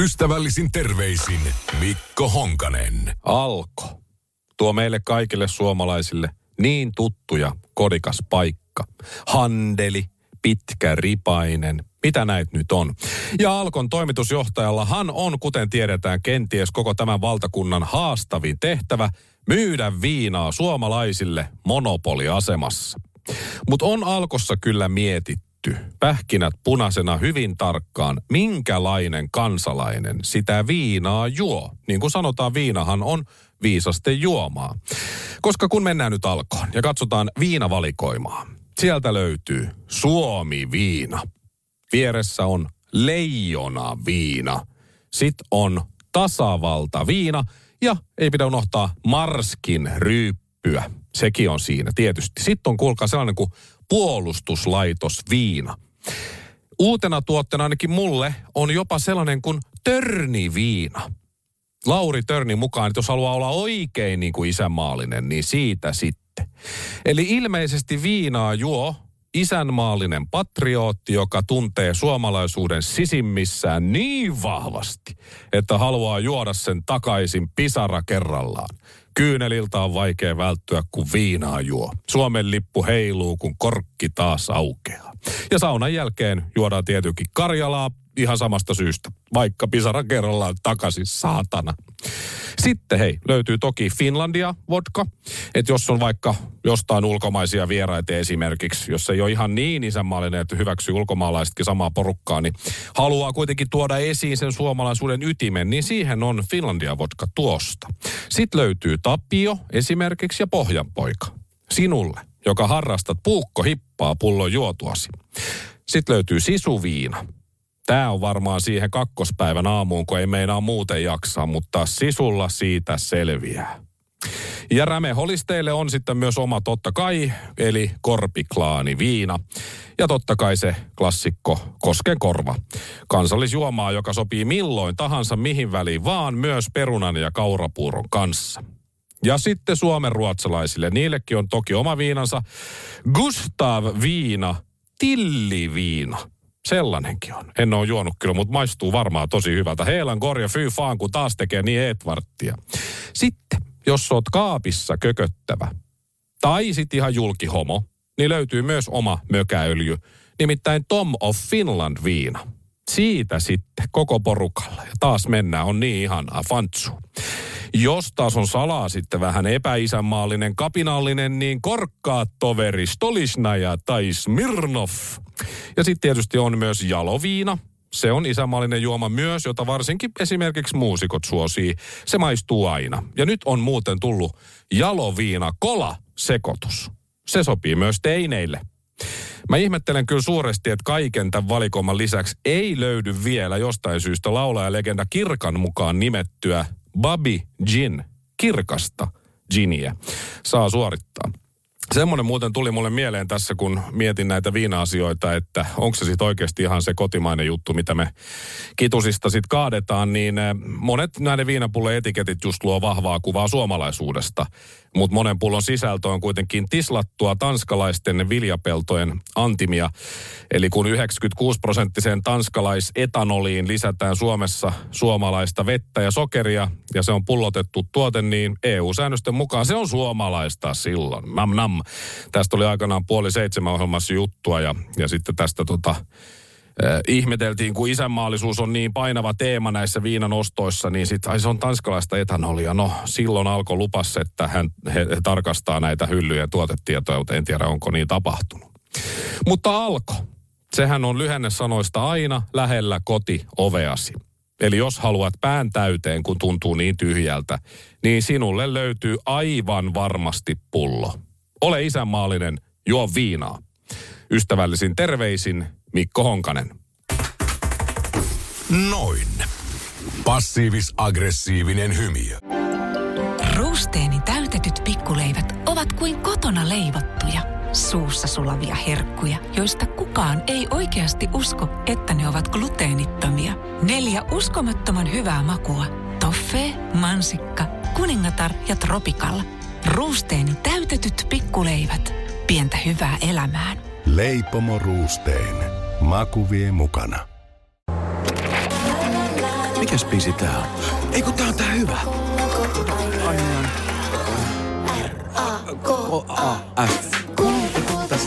Ystävällisin terveisin Mikko Honkanen. Alko tuo meille kaikille suomalaisille niin tuttu ja kodikas paikka. Handeli, pitkä ripainen, mitä näitä nyt on. Ja Alkon toimitusjohtajallahan on, kuten tiedetään, kenties koko tämän valtakunnan haastavin tehtävä myydä viinaa suomalaisille monopoliasemassa. Mutta on Alkossa kyllä mietitty, pähkinät punaisena hyvin tarkkaan, minkälainen kansalainen sitä viinaa juo. Niin kuin sanotaan, viinahan on viisasten juomaa. Koska kun mennään nyt alkoon ja katsotaan viinavalikoimaa, sieltä löytyy Suomi-viina. Vieressä on leijona viina. Sitten on tasavalta viina ja ei pidä unohtaa Marskin ryyppyä. Sekin on siinä tietysti. Sitten on kuulkaa sellainen kuin puolustuslaitos viina. Uutena tuotteena ainakin mulle on jopa sellainen kuin törniviina. Lauri Törnin mukaan, että jos haluaa olla oikein niin kuin isänmaallinen, niin siitä sitten. Eli ilmeisesti viinaa juo isänmaallinen patriootti, joka tuntee suomalaisuuden sisimmissään niin vahvasti, että haluaa juoda sen takaisin pisara kerrallaan. Kyyneliltä on vaikea välttyä, kun viinaa juo. Suomen lippu heiluu, kun korkki taas aukeaa. Ja saunan jälkeen juodaan tietenkin Karjalaa ihan samasta syystä. Vaikka pisara kerrallaan takaisin, saatana. Sitten hei, löytyy toki Finlandia vodka. Että jos on vaikka jostain ulkomaisia vieraita esimerkiksi, jos ei ole ihan niin isänmaallinen, että hyväksyy ulkomaalaisetkin samaa porukkaa, niin haluaa kuitenkin tuoda esiin sen suomalaisuuden ytimen, niin siihen on Finlandia vodka tuosta. Sitten löytyy Tapio esimerkiksi ja Pohjanpoika. Sinulle, joka harrastat puukko hippaa pullon juotuasi. Sitten löytyy sisuviina. Tämä on varmaan siihen kakkospäivän aamuun, kun ei meinaa muuten jaksaa, mutta sisulla siitä selviää. Ja Räme Holisteille on sitten myös oma totta kai, eli Korpiklaani viina. Ja totta kai se klassikko Kosken korva. Kansallisjuomaa, joka sopii milloin tahansa mihin väliin, vaan myös perunan ja kaurapuuron kanssa. Ja sitten suomen ruotsalaisille, niillekin on toki oma viinansa. Gustav Viina, Tilliviina. Sellainenkin on. En ole juonut kyllä, mutta maistuu varmaan tosi hyvältä. Heilan korja fy faan, kun taas tekee niin Edwardtia. Sitten, jos oot kaapissa kököttävä, tai sitten ihan julkihomo, niin löytyy myös oma mökäöljy, nimittäin Tom of Finland viina. Siitä sitten koko porukalla. Ja taas mennään, on niin ihanaa, fantsu. Jos taas on salaa sitten vähän epäisänmaallinen, kapinallinen, niin korkkaat toveri Stolisnaja tai Smirnov. Ja sitten tietysti on myös jaloviina. Se on isämaallinen juoma myös, jota varsinkin esimerkiksi muusikot suosii. Se maistuu aina. Ja nyt on muuten tullut jaloviina kola sekoitus. Se sopii myös teineille. Mä ihmettelen kyllä suuresti, että kaiken tämän valikoiman lisäksi ei löydy vielä jostain syystä laulaja-legenda Kirkan mukaan nimettyä Babi Gin, kirkasta giniä, saa suorittaa. Semmoinen muuten tuli mulle mieleen tässä, kun mietin näitä viina-asioita, että onko se sitten oikeasti ihan se kotimainen juttu, mitä me kitusista sitten kaadetaan, niin eh, monet näiden viinapullen etiketit just luo vahvaa kuvaa suomalaisuudesta. Mutta monen pullon sisältö on kuitenkin tislattua tanskalaisten viljapeltojen antimia. Eli kun 96 prosenttiseen tanskalaisetanoliin lisätään Suomessa suomalaista vettä ja sokeria, ja se on pullotettu tuote, niin EU-säännösten mukaan se on suomalaista silloin. Nam nam. Tästä oli aikanaan puoli seitsemän ohjelmassa juttua, ja, ja sitten tästä tota, äh, ihmeteltiin, kun isänmaallisuus on niin painava teema näissä viinan ostoissa, niin sitten se on tanskalaista etanolia. No, silloin alkoi lupas, että hän he, he tarkastaa näitä hyllyjä tuotetietoja, mutta en tiedä, onko niin tapahtunut. Mutta alko. Sehän on lyhenne sanoista aina lähellä koti oveasi. Eli jos haluat pään täyteen, kun tuntuu niin tyhjältä, niin sinulle löytyy aivan varmasti pullo. Ole isänmaallinen, juo viinaa. Ystävällisin terveisin Mikko Honkanen. Noin. Passiivis-aggressiivinen hymy. Ruusteeni täytetyt pikkuleivät ovat kuin kotona leivottuja, suussa sulavia herkkuja, joista kukaan ei oikeasti usko, että ne ovat gluteenittomia. Neljä uskomattoman hyvää makua. Toffee, mansikka, kuningatar ja tropikalla. Ruusteeni täytetyt pikkuleivät. Pientä hyvää elämään. Leipomo Ruusteen. Maku vie mukana. Mikäs biisi tää on? Ei kun tää on tää hyvä. F.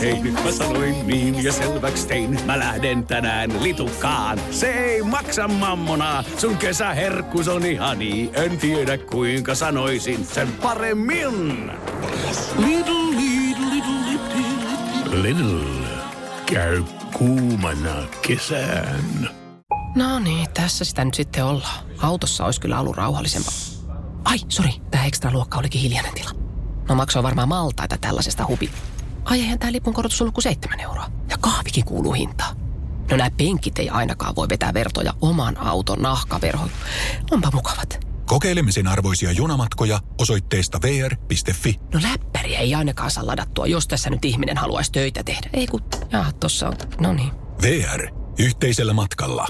Hei, nyt mä sanoin niin ja selväks tein. Mä lähden tänään litukaan. Se ei maksa mammona. Sun kesäherkkus on ihani. En tiedä kuinka sanoisin sen paremmin. Little, little, little, little, little. Käy kuumana kesään. No niin, tässä sitä nyt sitten ollaan. Autossa olisi kyllä ollut rauhallisempaa. Ai, sori, tämä ekstra luokka olikin hiljainen tila. No maksoi varmaan maltaita tällaisesta hupi. Ai eihän tämä lipun korotus ollut kuin seitsemän euroa. Ja kahvikin kuuluu hintaan. No nämä penkit ei ainakaan voi vetää vertoja oman auton nahkaverhoon. Onpa mukavat. Kokeilemisen arvoisia junamatkoja osoitteesta vr.fi. No läppäriä ei ainakaan saa ladattua, jos tässä nyt ihminen haluaisi töitä tehdä. Ei kun, jaa, tossa on, no niin. VR. Yhteisellä matkalla.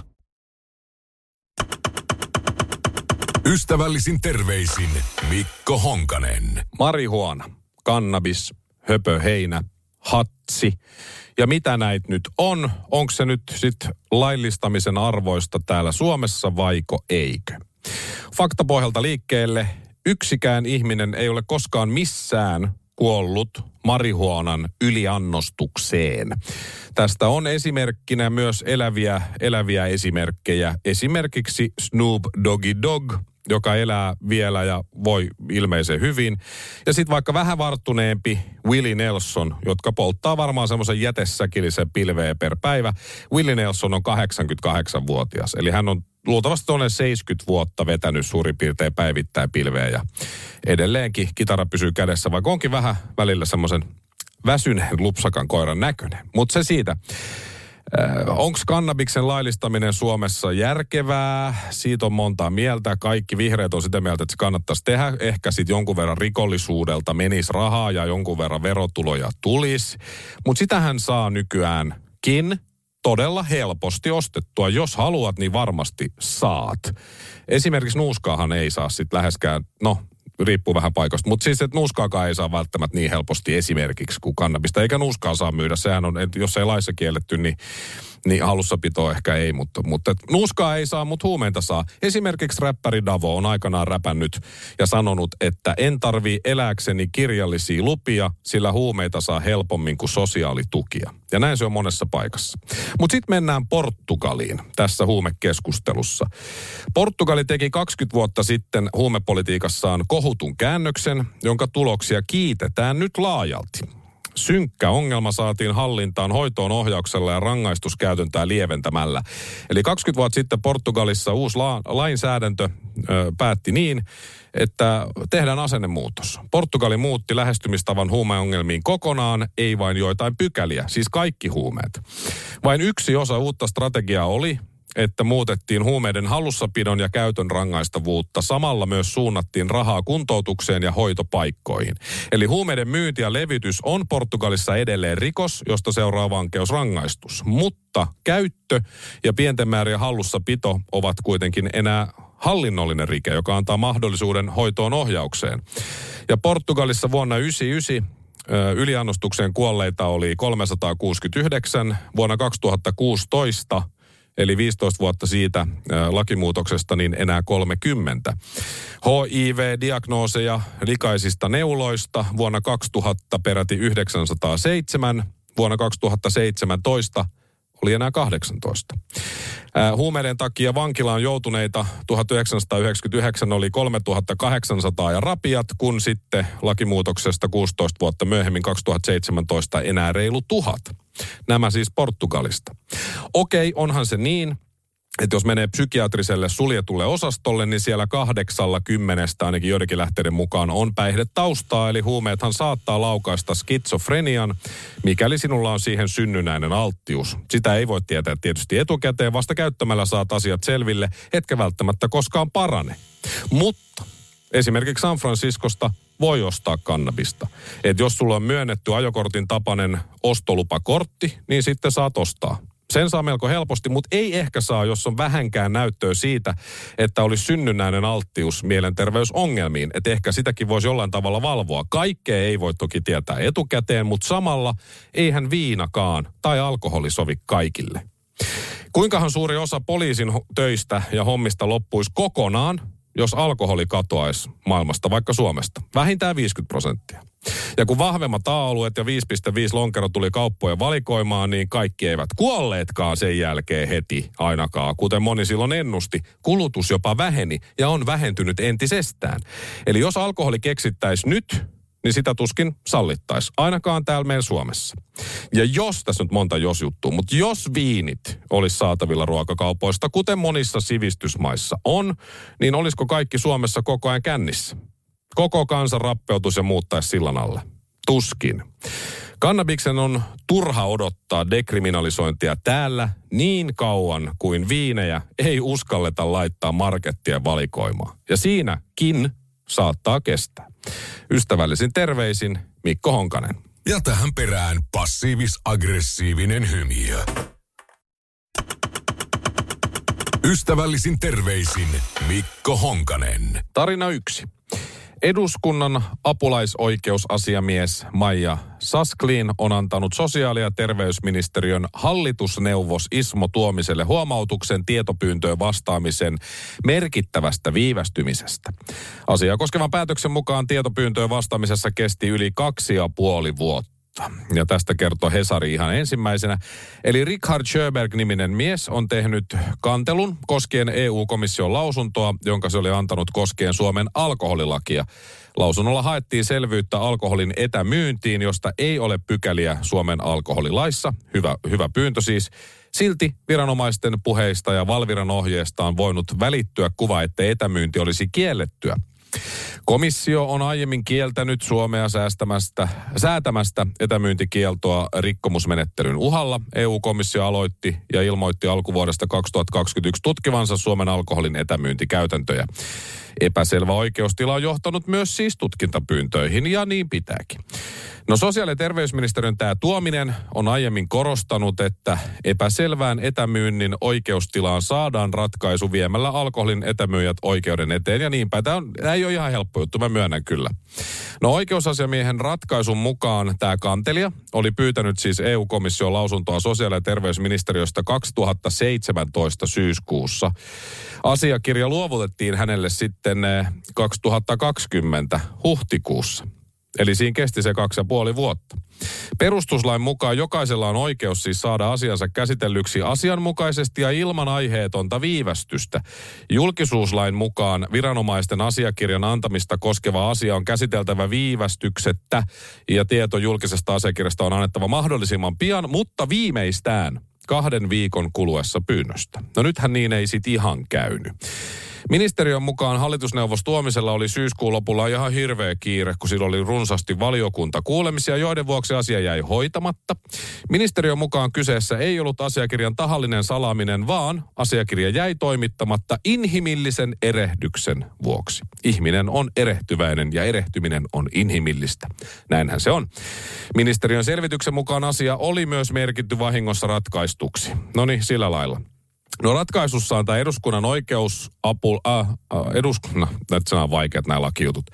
Ystävällisin terveisin Mikko Honkanen. Marihuana, kannabis, höpöheinä, hatsi ja mitä näitä nyt on? Onko se nyt sitten laillistamisen arvoista täällä Suomessa vaiko eikö? Faktapohjalta liikkeelle. Yksikään ihminen ei ole koskaan missään kuollut marihuonan yliannostukseen. Tästä on esimerkkinä myös eläviä, eläviä esimerkkejä. Esimerkiksi Snoop Doggy Dog, joka elää vielä ja voi ilmeisen hyvin. Ja sitten vaikka vähän varttuneempi Willie Nelson, jotka polttaa varmaan semmoisen jätesäkillisen pilveä per päivä. Willie Nelson on 88-vuotias, eli hän on luultavasti tuonne 70 vuotta vetänyt suurin piirtein päivittäin pilveä ja edelleenkin kitara pysyy kädessä, vaikka onkin vähän välillä semmoisen väsyneen lupsakan koiran näköinen. Mutta se siitä. Onko kannabiksen laillistaminen Suomessa järkevää? Siitä on montaa mieltä. Kaikki vihreät on sitä mieltä, että se kannattaisi tehdä. Ehkä sitten jonkun verran rikollisuudelta menisi rahaa ja jonkun verran verotuloja tulisi. Mutta sitähän saa nykyäänkin todella helposti ostettua. Jos haluat, niin varmasti saat. Esimerkiksi nuuskaahan ei saa sitten läheskään, no riippuu vähän paikasta. Mutta siis, että nuuskaakaan ei saa välttämättä niin helposti esimerkiksi kuin kannabista. Eikä nuuskaa saa myydä. Sehän on, jos ei laissa kielletty, niin niin hallussapito ehkä ei, mutta, mutta et, nuuskaa ei saa, mutta huumeita saa. Esimerkiksi räppäri Davo on aikanaan räpännyt ja sanonut, että en tarvii elääkseni kirjallisia lupia, sillä huumeita saa helpommin kuin sosiaalitukia. Ja näin se on monessa paikassa. Mutta sitten mennään Portugaliin tässä huumekeskustelussa. Portugali teki 20 vuotta sitten huumepolitiikassaan kohutun käännöksen, jonka tuloksia kiitetään nyt laajalti synkkä ongelma saatiin hallintaan hoitoon ohjauksella ja rangaistuskäytäntää lieventämällä. Eli 20 vuotta sitten Portugalissa uusi la- lainsäädäntö ö, päätti niin, että tehdään asennemuutos. Portugali muutti lähestymistavan huumeongelmiin kokonaan, ei vain joitain pykäliä, siis kaikki huumeet. Vain yksi osa uutta strategiaa oli, että muutettiin huumeiden hallussapidon ja käytön rangaistavuutta. Samalla myös suunnattiin rahaa kuntoutukseen ja hoitopaikkoihin. Eli huumeiden myynti ja levytys on Portugalissa edelleen rikos, josta seuraa vankeusrangaistus. Mutta käyttö ja pienten määrien hallussapito ovat kuitenkin enää hallinnollinen rike, joka antaa mahdollisuuden hoitoon ohjaukseen. Ja Portugalissa vuonna 1999 yliannostukseen kuolleita oli 369, vuonna 2016 eli 15 vuotta siitä lakimuutoksesta, niin enää 30. HIV-diagnooseja likaisista neuloista vuonna 2000 peräti 907, vuonna 2017 oli enää 18. Huumeiden takia vankilaan joutuneita 1999 oli 3800 ja rapiat, kun sitten lakimuutoksesta 16 vuotta myöhemmin 2017 enää reilu tuhat. Nämä siis Portugalista. Okei, onhan se niin, että jos menee psykiatriselle suljetulle osastolle, niin siellä kahdeksalla kymmenestä ainakin joidenkin lähteiden mukaan on päihdetaustaa, eli huumeethan saattaa laukaista skitsofrenian, mikäli sinulla on siihen synnynäinen alttius. Sitä ei voi tietää tietysti etukäteen, vasta käyttämällä saat asiat selville, etkä välttämättä koskaan parane. Mutta esimerkiksi San Franciscosta voi ostaa kannabista. Et jos sulla on myönnetty ajokortin tapainen ostolupakortti, niin sitten saat ostaa. Sen saa melko helposti, mutta ei ehkä saa, jos on vähänkään näyttöä siitä, että olisi synnynnäinen alttius mielenterveysongelmiin. Että ehkä sitäkin voisi jollain tavalla valvoa. Kaikkea ei voi toki tietää etukäteen, mutta samalla eihän viinakaan tai alkoholi sovi kaikille. Kuinkahan suuri osa poliisin töistä ja hommista loppuisi kokonaan, jos alkoholi katoaisi maailmasta, vaikka Suomesta? Vähintään 50 prosenttia. Ja kun vahvemmat A-alueet ja 5,5 lonkero tuli kauppojen valikoimaan, niin kaikki eivät kuolleetkaan sen jälkeen heti ainakaan. Kuten moni silloin ennusti, kulutus jopa väheni ja on vähentynyt entisestään. Eli jos alkoholi keksittäisi nyt, niin sitä tuskin sallittaisi, ainakaan täällä meidän Suomessa. Ja jos, tässä nyt monta jos juttua, mutta jos viinit olisi saatavilla ruokakaupoista, kuten monissa sivistysmaissa on, niin olisiko kaikki Suomessa koko ajan kännissä? Koko kansa rappeutus ja muuttaisi sillan alle. Tuskin. Kannabiksen on turha odottaa dekriminalisointia täällä niin kauan kuin viinejä ei uskalleta laittaa markettien valikoimaan. Ja siinäkin saattaa kestää. Ystävällisin terveisin Mikko Honkanen. Ja tähän perään passiivis-aggressiivinen hymiö. Ystävällisin terveisin Mikko Honkanen. Tarina yksi. Eduskunnan apulaisoikeusasiamies Maija Sasklin on antanut sosiaali- ja terveysministeriön hallitusneuvos Ismo Tuomiselle huomautuksen tietopyyntöön vastaamisen merkittävästä viivästymisestä. Asiaa koskevan päätöksen mukaan tietopyyntöön vastaamisessa kesti yli kaksi ja puoli vuotta ja tästä kertoo Hesari ihan ensimmäisenä. Eli Richard Sjöberg-niminen mies on tehnyt kantelun koskien EU-komission lausuntoa, jonka se oli antanut koskien Suomen alkoholilakia. Lausunnolla haettiin selvyyttä alkoholin etämyyntiin, josta ei ole pykäliä Suomen alkoholilaissa. Hyvä, hyvä pyyntö siis. Silti viranomaisten puheista ja Valviran ohjeesta on voinut välittyä kuva, että etämyynti olisi kiellettyä. Komissio on aiemmin kieltänyt Suomea säästämästä, säätämästä etämyyntikieltoa rikkomusmenettelyn uhalla. EU-komissio aloitti ja ilmoitti alkuvuodesta 2021 tutkivansa Suomen alkoholin etämyyntikäytäntöjä. Epäselvä oikeustila on johtanut myös siis tutkintapyyntöihin ja niin pitääkin. No sosiaali- ja terveysministeriön tämä tuominen on aiemmin korostanut, että epäselvään etämyynnin oikeustilaan saadaan ratkaisu viemällä alkoholin etämyyjät oikeuden eteen ja niinpä. Tämä, on, tämä ei ole ihan helppo juttu, mä myönnän kyllä. No oikeusasiamiehen ratkaisun mukaan tämä kantelija oli pyytänyt siis EU-komission lausuntoa sosiaali- ja terveysministeriöstä 2017 syyskuussa. Asiakirja luovutettiin hänelle sitten 2020 huhtikuussa. Eli siinä kesti se kaksi ja puoli vuotta. Perustuslain mukaan jokaisella on oikeus siis saada asiansa käsitellyksi asianmukaisesti ja ilman aiheetonta viivästystä. Julkisuuslain mukaan viranomaisten asiakirjan antamista koskeva asia on käsiteltävä viivästyksettä ja tieto julkisesta asiakirjasta on annettava mahdollisimman pian, mutta viimeistään kahden viikon kuluessa pyynnöstä. No nythän niin ei sit ihan käynyt. Ministeriön mukaan hallitusneuvos Tuomisella oli syyskuun lopulla ihan hirveä kiire, kun sillä oli runsaasti valiokuntakuulemisia, joiden vuoksi asia jäi hoitamatta. Ministeriön mukaan kyseessä ei ollut asiakirjan tahallinen salaaminen, vaan asiakirja jäi toimittamatta inhimillisen erehdyksen vuoksi. Ihminen on erehtyväinen ja erehtyminen on inhimillistä. Näinhän se on. Ministeriön selvityksen mukaan asia oli myös merkitty vahingossa ratkaistuksi. No niin, sillä lailla. No ratkaisussaan tämä eduskunnan oikeusapu, äh, äh, eduskunnan, näitä on vaikeat nämä lakijutut.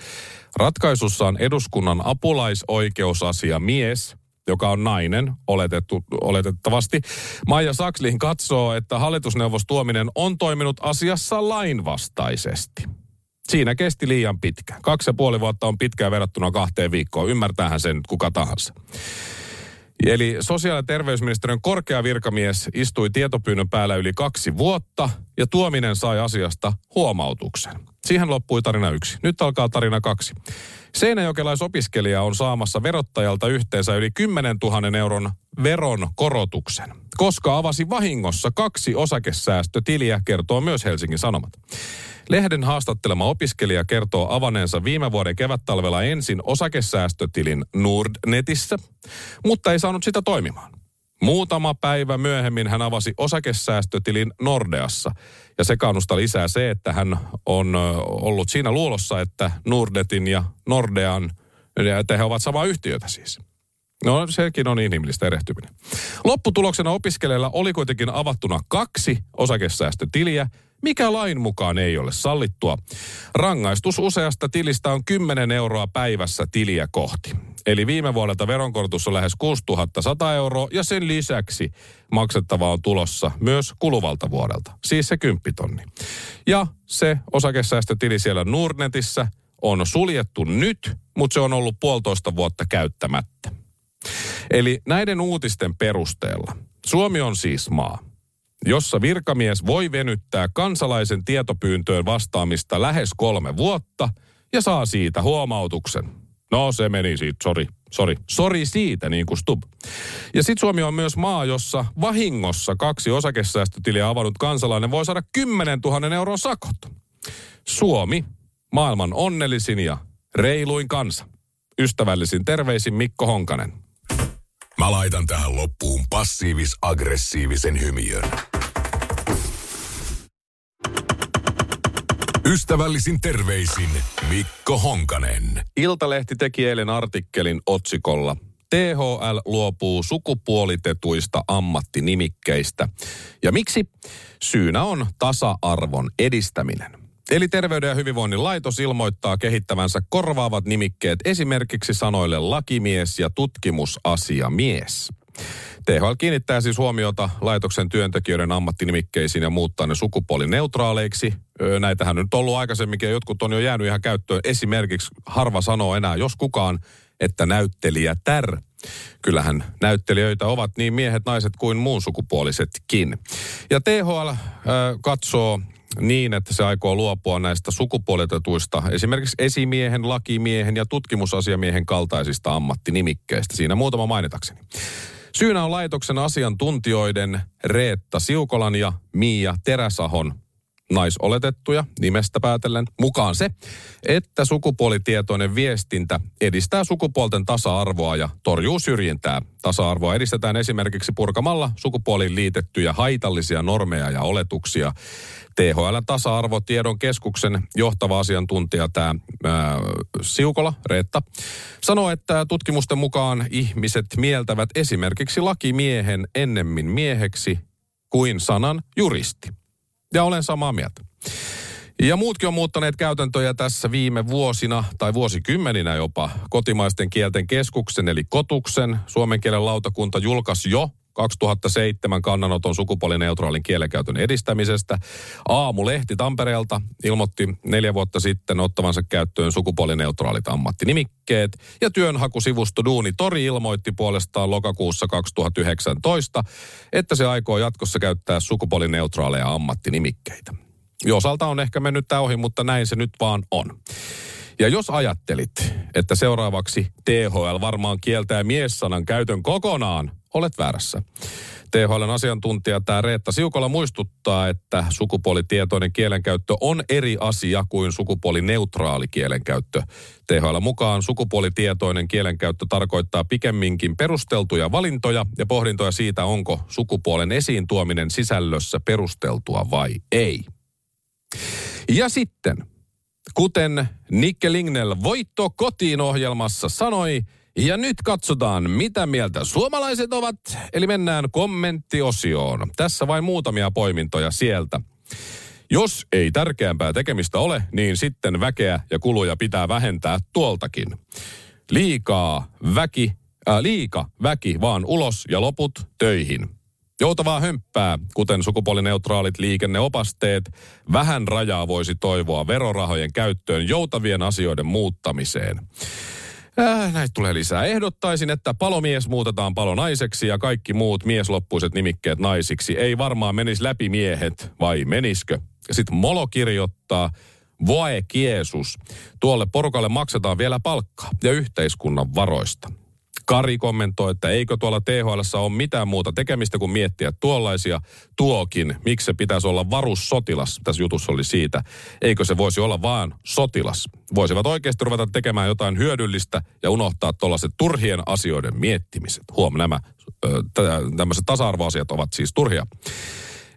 Ratkaisussaan eduskunnan apulaisoikeusasiamies, joka on nainen, oletettu, oletettavasti. Maija Sakslin katsoo, että hallitusneuvos Tuominen on toiminut asiassa lainvastaisesti. Siinä kesti liian pitkä. Kaksi ja puoli vuotta on pitkään verrattuna kahteen viikkoon. Ymmärtäähän sen kuka tahansa. Eli sosiaali- ja terveysministeriön korkea virkamies istui tietopyynnön päällä yli kaksi vuotta ja tuominen sai asiasta huomautuksen. Siihen loppui tarina yksi. Nyt alkaa tarina kaksi. Seinäjokelaisopiskelija on saamassa verottajalta yhteensä yli 10 000 euron veron korotuksen, koska avasi vahingossa kaksi osakesäästötiliä, kertoo myös Helsingin Sanomat. Lehden haastattelema opiskelija kertoo avaneensa viime vuoden kevättalvella ensin osakesäästötilin Nordnetissä, mutta ei saanut sitä toimimaan. Muutama päivä myöhemmin hän avasi osakesäästötilin Nordeassa. Ja sekaannusta lisää se, että hän on ollut siinä luulossa, että Nordnetin ja Nordean, että he ovat samaa yhtiötä siis. No sekin on inhimillistä erehtyminen. Lopputuloksena opiskelijalla oli kuitenkin avattuna kaksi osakesäästötiliä, mikä lain mukaan ei ole sallittua. Rangaistus useasta tilistä on 10 euroa päivässä tiliä kohti. Eli viime vuodelta veronkorotus on lähes 6100 euroa ja sen lisäksi maksettava on tulossa myös kuluvalta vuodelta. Siis se kymppitonni. Ja se osakesäästötili siellä Nordnetissä on suljettu nyt, mutta se on ollut puolitoista vuotta käyttämättä. Eli näiden uutisten perusteella Suomi on siis maa, jossa virkamies voi venyttää kansalaisen tietopyyntöön vastaamista lähes kolme vuotta ja saa siitä huomautuksen. No se meni siitä, sori, sori. Sori siitä, niin kuin Stub. Ja sitten Suomi on myös maa, jossa vahingossa kaksi osakesäästötiliä avannut kansalainen voi saada 10 000 euron sakot. Suomi, maailman onnellisin ja reiluin kansa. Ystävällisin terveisin Mikko Honkanen. Mä laitan tähän loppuun passiivis-aggressiivisen hymiön. Ystävällisin terveisin Mikko Honkanen. Iltalehti teki eilen artikkelin otsikolla THL luopuu sukupuolitetuista ammattinimikkeistä. Ja miksi? Syynä on tasa-arvon edistäminen. Eli Terveyden ja hyvinvoinnin laitos ilmoittaa kehittävänsä korvaavat nimikkeet esimerkiksi sanoille lakimies ja tutkimusasiamies. THL kiinnittää siis huomiota laitoksen työntekijöiden ammattinimikkeisiin ja muuttaa ne sukupuolineutraaleiksi. Näitähän on nyt ollut aikaisemminkin ja jotkut on jo jäänyt ihan käyttöön. Esimerkiksi harva sanoo enää, jos kukaan, että näyttelijä tär. Kyllähän näyttelijöitä ovat niin miehet, naiset kuin muun sukupuolisetkin. Ja THL äh, katsoo niin, että se aikoo luopua näistä sukupuolitetuista, esimerkiksi esimiehen, lakimiehen ja tutkimusasiamiehen kaltaisista ammattinimikkeistä. Siinä muutama mainitakseni. Syynä on laitoksen asiantuntijoiden Reetta Siukolan ja Miia Teräsahon naisoletettuja nimestä päätellen mukaan se, että sukupuolitietoinen viestintä edistää sukupuolten tasa-arvoa ja torjuu syrjintää. Tasa-arvoa edistetään esimerkiksi purkamalla sukupuoliin liitettyjä haitallisia normeja ja oletuksia. THL tasa-arvotiedon keskuksen johtava asiantuntija tämä ää, Siukola, Reetta, sanoo, että tutkimusten mukaan ihmiset mieltävät esimerkiksi lakimiehen ennemmin mieheksi kuin sanan juristi. Ja olen samaa mieltä. Ja muutkin on muuttaneet käytäntöjä tässä viime vuosina tai vuosikymmeninä jopa. Kotimaisten kielten keskuksen eli Kotuksen suomen kielen lautakunta julkaisi jo 2007 kannanoton sukupuolineutraalin kielenkäytön edistämisestä. Aamulehti Tampereelta ilmoitti neljä vuotta sitten ottavansa käyttöön sukupuolineutraalit ammattinimikkeet. Ja työnhakusivusto Duuni Tori ilmoitti puolestaan lokakuussa 2019, että se aikoo jatkossa käyttää sukupuolineutraaleja ammattinimikkeitä. Osalta on ehkä mennyt tämä ohi, mutta näin se nyt vaan on. Ja jos ajattelit, että seuraavaksi THL varmaan kieltää miessanan käytön kokonaan, olet väärässä. THLn asiantuntija tämä Reetta Siukola muistuttaa, että sukupuolitietoinen kielenkäyttö on eri asia kuin sukupuolineutraali kielenkäyttö. THL mukaan sukupuolitietoinen kielenkäyttö tarkoittaa pikemminkin perusteltuja valintoja ja pohdintoja siitä, onko sukupuolen esiin tuominen sisällössä perusteltua vai ei. Ja sitten, kuten Nikke Lignell Voitto kotiin ohjelmassa sanoi, ja nyt katsotaan, mitä mieltä suomalaiset ovat. Eli mennään kommenttiosioon. Tässä vain muutamia poimintoja sieltä. Jos ei tärkeämpää tekemistä ole, niin sitten väkeä ja kuluja pitää vähentää tuoltakin. Liikaa väki, äh, liika väki vaan ulos ja loput töihin. Joutavaa hömppää, kuten sukupuolineutraalit liikenneopasteet, vähän rajaa voisi toivoa verorahojen käyttöön joutavien asioiden muuttamiseen. Äh, näitä tulee lisää. Ehdottaisin, että palomies muutetaan palonaiseksi ja kaikki muut miesloppuiset nimikkeet naisiksi. Ei varmaan menisi läpi miehet, vai meniskö? Sitten Molo kirjoittaa, Voe Kiesus. Tuolle porukalle maksetaan vielä palkkaa ja yhteiskunnan varoista. Kari kommentoi, että eikö tuolla THL ole mitään muuta tekemistä kuin miettiä tuollaisia. Tuokin, miksi se pitäisi olla varussotilas. Tässä jutussa oli siitä. Eikö se voisi olla vaan sotilas? Voisivat oikeasti ruveta tekemään jotain hyödyllistä ja unohtaa tuollaiset turhien asioiden miettimiset. Huom, nämä tämmöiset tasa-arvoasiat ovat siis turhia.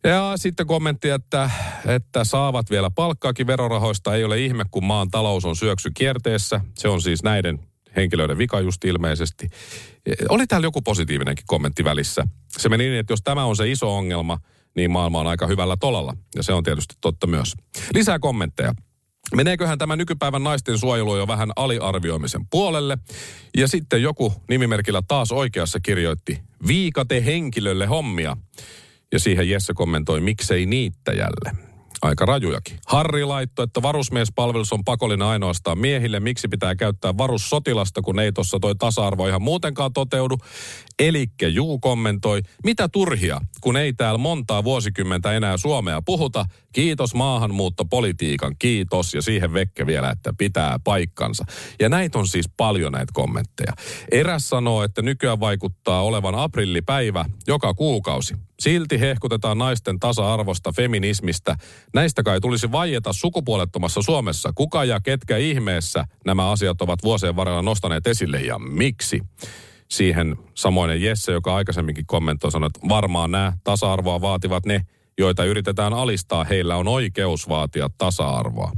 Ja sitten kommentti, että, että saavat vielä palkkaakin verorahoista. Ei ole ihme, kun maan talous on syöksy kierteessä. Se on siis näiden henkilöiden vika just ilmeisesti. Oli täällä joku positiivinenkin kommentti välissä. Se meni niin, että jos tämä on se iso ongelma, niin maailma on aika hyvällä tolalla. Ja se on tietysti totta myös. Lisää kommentteja. Meneeköhän tämä nykypäivän naisten suojelu jo vähän aliarvioimisen puolelle? Ja sitten joku nimimerkillä taas oikeassa kirjoitti, viikate henkilölle hommia. Ja siihen Jesse kommentoi, miksei niittäjälle. Aika rajujakin. Harri laittoi, että varusmiespalvelus on pakollinen ainoastaan miehille. Miksi pitää käyttää varussotilasta, kun ei tuossa toi tasa-arvo ihan muutenkaan toteudu. Elikke Juu kommentoi, mitä turhia, kun ei täällä montaa vuosikymmentä enää Suomea puhuta. Kiitos maahanmuuttopolitiikan, kiitos. Ja siihen vekke vielä, että pitää paikkansa. Ja näitä on siis paljon näitä kommentteja. Eräs sanoo, että nykyään vaikuttaa olevan aprillipäivä joka kuukausi. Silti hehkutetaan naisten tasa-arvosta, feminismistä. Näistä kai tulisi vaieta sukupuolettomassa Suomessa. Kuka ja ketkä ihmeessä nämä asiat ovat vuosien varrella nostaneet esille ja miksi? Siihen samoinen Jesse, joka aikaisemminkin kommentoi, sanoi, että varmaan nämä tasa-arvoa vaativat ne, joita yritetään alistaa. Heillä on oikeus vaatia tasa-arvoa.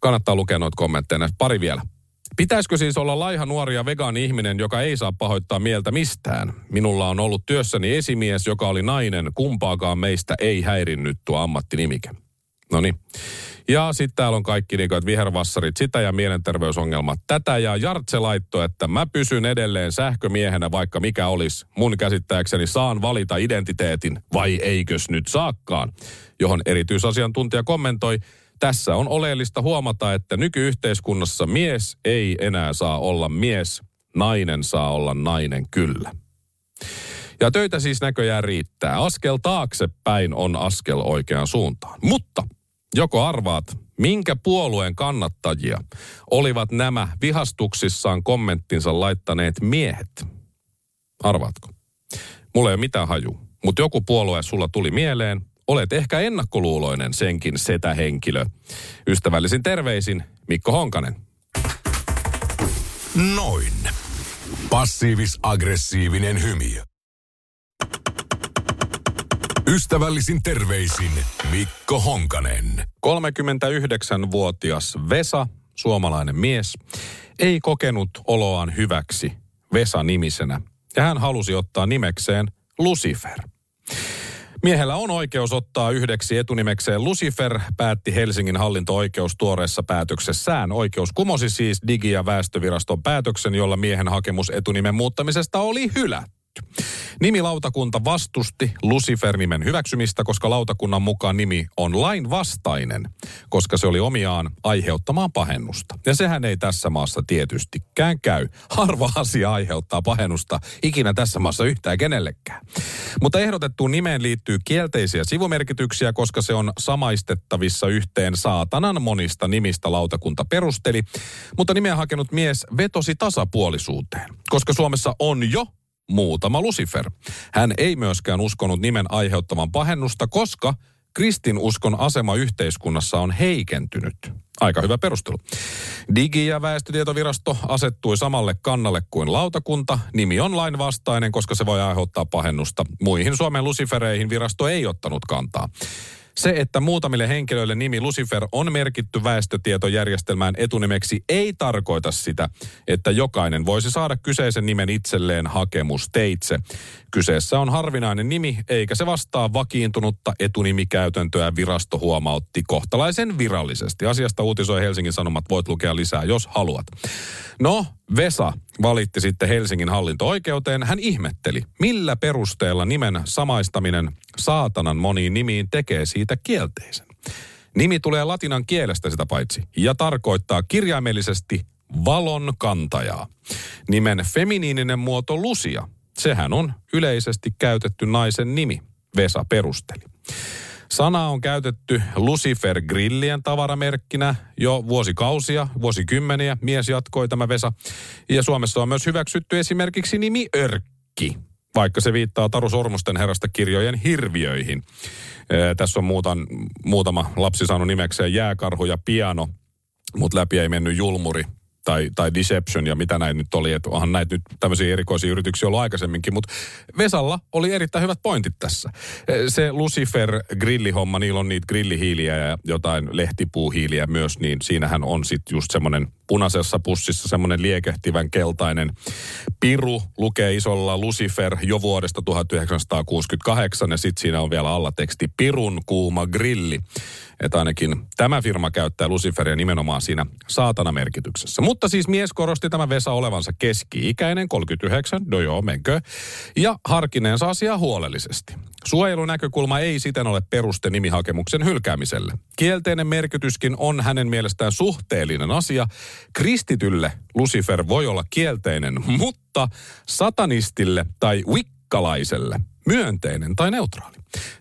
Kannattaa lukea noita kommentteja. Pari vielä. Pitäisikö siis olla laiha nuori ja vegaani ihminen, joka ei saa pahoittaa mieltä mistään? Minulla on ollut työssäni esimies, joka oli nainen. Kumpaakaan meistä ei häirinnyt tuo ammattinimike. No niin. Ja sitten täällä on kaikki niin kuin, että vihervassarit, sitä ja mielenterveysongelmat, tätä. Ja Jartse laittoi, että mä pysyn edelleen sähkömiehenä, vaikka mikä olisi. Mun käsittääkseni saan valita identiteetin, vai eikös nyt saakkaan? Johon erityisasiantuntija kommentoi, tässä on oleellista huomata, että nykyyhteiskunnassa mies ei enää saa olla mies, nainen saa olla nainen kyllä. Ja töitä siis näköjään riittää. Askel taaksepäin on askel oikeaan suuntaan. Mutta joko arvaat, minkä puolueen kannattajia olivat nämä vihastuksissaan kommenttinsa laittaneet miehet? Arvaatko? Mulla ei ole mitään haju, mutta joku puolue sulla tuli mieleen, Olet ehkä ennakkoluuloinen senkin setähenkilö. Ystävällisin terveisin Mikko Honkanen. Noin. Passiivis-aggressiivinen hymy. Ystävällisin terveisin Mikko Honkanen. 39-vuotias Vesa, suomalainen mies, ei kokenut oloaan hyväksi Vesa-nimisenä. Ja hän halusi ottaa nimekseen Lucifer. Miehellä on oikeus ottaa yhdeksi etunimekseen Lucifer, päätti Helsingin hallinto-oikeus tuoreessa päätöksessään. Oikeus kumosi siis Digi- ja väestöviraston päätöksen, jolla miehen hakemus etunimen muuttamisesta oli hylätty. Nimilautakunta vastusti Lucifer-nimen hyväksymistä, koska lautakunnan mukaan nimi on lain vastainen, koska se oli omiaan aiheuttamaan pahennusta. Ja sehän ei tässä maassa tietystikään käy. Harva asia aiheuttaa pahennusta ikinä tässä maassa yhtään kenellekään. Mutta ehdotettuun nimeen liittyy kielteisiä sivumerkityksiä, koska se on samaistettavissa yhteen saatanan monista nimistä lautakunta perusteli. Mutta nimeä hakenut mies vetosi tasapuolisuuteen, koska Suomessa on jo muutama Lucifer. Hän ei myöskään uskonut nimen aiheuttavan pahennusta, koska kristinuskon asema yhteiskunnassa on heikentynyt. Aika hyvä perustelu. Digi- ja väestötietovirasto asettui samalle kannalle kuin lautakunta. Nimi on lainvastainen, koska se voi aiheuttaa pahennusta. Muihin Suomen lucifereihin virasto ei ottanut kantaa. Se, että muutamille henkilöille nimi Lucifer on merkitty väestötietojärjestelmään etunimeksi, ei tarkoita sitä, että jokainen voisi saada kyseisen nimen itselleen hakemusteitse. Kyseessä on harvinainen nimi, eikä se vastaa vakiintunutta etunimikäytäntöä, virasto huomautti kohtalaisen virallisesti. Asiasta uutisoi Helsingin Sanomat, voit lukea lisää, jos haluat. No, Vesa valitti sitten Helsingin hallinto-oikeuteen. Hän ihmetteli, millä perusteella nimen samaistaminen saatanan moniin nimiin tekee siitä kielteisen. Nimi tulee latinan kielestä sitä paitsi ja tarkoittaa kirjaimellisesti valon kantajaa. Nimen feminiininen muoto Lusia, sehän on yleisesti käytetty naisen nimi, Vesa perusteli. Sana on käytetty Lucifer Grillien tavaramerkkinä jo vuosikausia, vuosikymmeniä. Mies jatkoi tämä Vesa. Ja Suomessa on myös hyväksytty esimerkiksi nimi Örkki, vaikka se viittaa Taru Sormusten herrasta kirjojen hirviöihin. Ee, tässä on muutan, muutama lapsi saanut nimekseen jääkarhu ja piano, mutta läpi ei mennyt julmuri tai, tai Deception ja mitä näin nyt oli. Että onhan näitä nyt tämmöisiä erikoisia yrityksiä ollut aikaisemminkin, mutta Vesalla oli erittäin hyvät pointit tässä. Se Lucifer grillihomma, niillä on niitä grillihiiliä ja jotain lehtipuuhiiliä myös, niin siinähän on sitten just semmoinen punaisessa pussissa semmoinen liekehtivän keltainen piru, lukee isolla Lucifer jo vuodesta 1968 ja sitten siinä on vielä alla teksti Pirun kuuma grilli. Että ainakin tämä firma käyttää Luciferia nimenomaan siinä saatana-merkityksessä. Mutta siis mies korosti tämä Vesa olevansa keski-ikäinen, 39, no joo, menkö, ja harkineensa asiaa huolellisesti. Suojelunäkökulma ei siten ole peruste nimihakemuksen hylkäämiselle. Kielteinen merkityskin on hänen mielestään suhteellinen asia. Kristitylle Lucifer voi olla kielteinen, mutta satanistille tai wikkalaiselle myönteinen tai neutraali.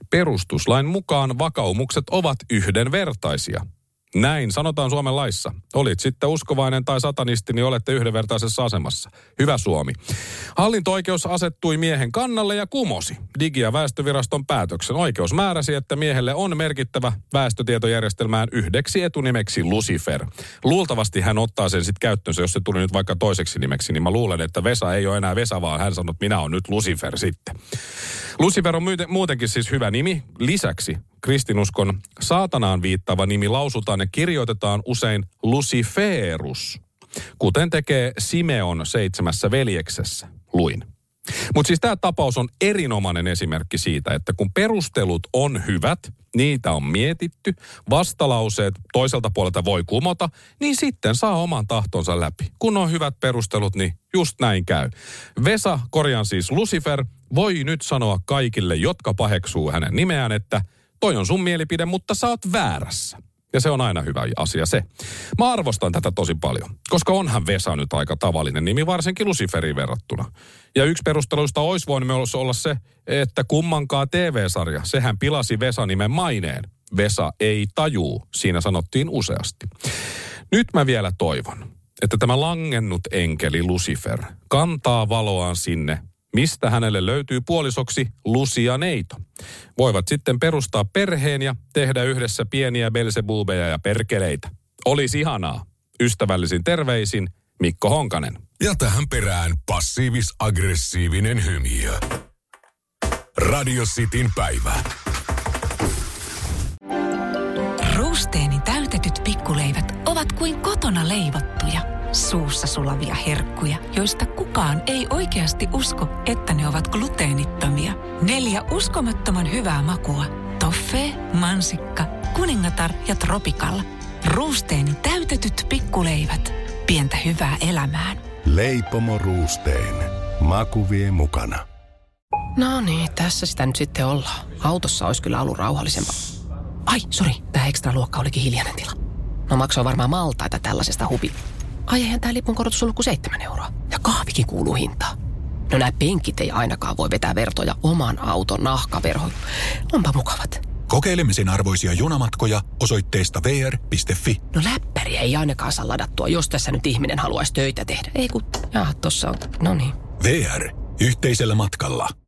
Perustuslain mukaan vakaumukset ovat yhdenvertaisia. Näin sanotaan Suomen laissa. Olit sitten uskovainen tai satanisti, niin olette yhdenvertaisessa asemassa. Hyvä Suomi. Hallinto-oikeus asettui miehen kannalle ja kumosi Digi- ja väestöviraston päätöksen. Oikeus määräsi, että miehelle on merkittävä väestötietojärjestelmään yhdeksi etunimeksi Lucifer. Luultavasti hän ottaa sen sitten käyttöönsä, jos se tuli nyt vaikka toiseksi nimeksi, niin mä luulen, että Vesa ei ole enää Vesa, vaan hän sanoo, että minä olen nyt Lucifer sitten. Lucifer on muutenkin siis hyvä nimi. Lisäksi kristinuskon saatanaan viittava nimi lausutaan ja kirjoitetaan usein Luciferus, kuten tekee Simeon seitsemässä veljeksessä, luin. Mutta siis tämä tapaus on erinomainen esimerkki siitä, että kun perustelut on hyvät, niitä on mietitty, vastalauseet toiselta puolelta voi kumota, niin sitten saa oman tahtonsa läpi. Kun on hyvät perustelut, niin just näin käy. Vesa, korjaan siis Lucifer, voi nyt sanoa kaikille, jotka paheksuu hänen nimeään, että toi on sun mielipide, mutta sä oot väärässä. Ja se on aina hyvä asia se. Mä arvostan tätä tosi paljon, koska onhan Vesa nyt aika tavallinen nimi, varsinkin Luciferiin verrattuna. Ja yksi perusteluista olisi voinut olla se, että kummankaan TV-sarja, sehän pilasi Vesa-nimen maineen. Vesa ei tajuu, siinä sanottiin useasti. Nyt mä vielä toivon, että tämä langennut enkeli Lucifer kantaa valoaan sinne, mistä hänelle löytyy puolisoksi Lucia Neito. Voivat sitten perustaa perheen ja tehdä yhdessä pieniä belsebubeja ja perkeleitä. Olisi ihanaa. Ystävällisin terveisin Mikko Honkanen. Ja tähän perään passiivis-aggressiivinen hymiö. Radio Cityn päivä. Ruusteeni täytetyt pikkuleivät ovat kuin kotona leivottuja, suussa sulavia herkkuja, joista kukaan ei oikeasti usko, että ne ovat gluteenittomia. Neljä uskomattoman hyvää makua. Toffee, mansikka, kuningatar ja tropikalla. Ruusteeni täytetyt pikkuleivät. Pientä hyvää elämään. Leipomo Ruusteen. Maku vie mukana. No niin, tässä sitä nyt sitten ollaan. Autossa olisi kyllä ollut rauhallisempaa. Ai, sori, tämä ekstra luokka olikin hiljainen tila. No maksoi varmaan maltaita tällaisesta hupi. Ai eihän tämä lipun korotus ollut kuin seitsemän euroa. Ja kahvikin kuuluu hintaan. No nämä penkit ei ainakaan voi vetää vertoja oman auton nahkaverhoon. Onpa mukavat. Kokeilemisen arvoisia junamatkoja osoitteesta vr.fi. No läppäriä ei ainakaan saa ladattua, jos tässä nyt ihminen haluaisi töitä tehdä. Ei kun, jaa, tossa on, no niin. VR. Yhteisellä matkalla.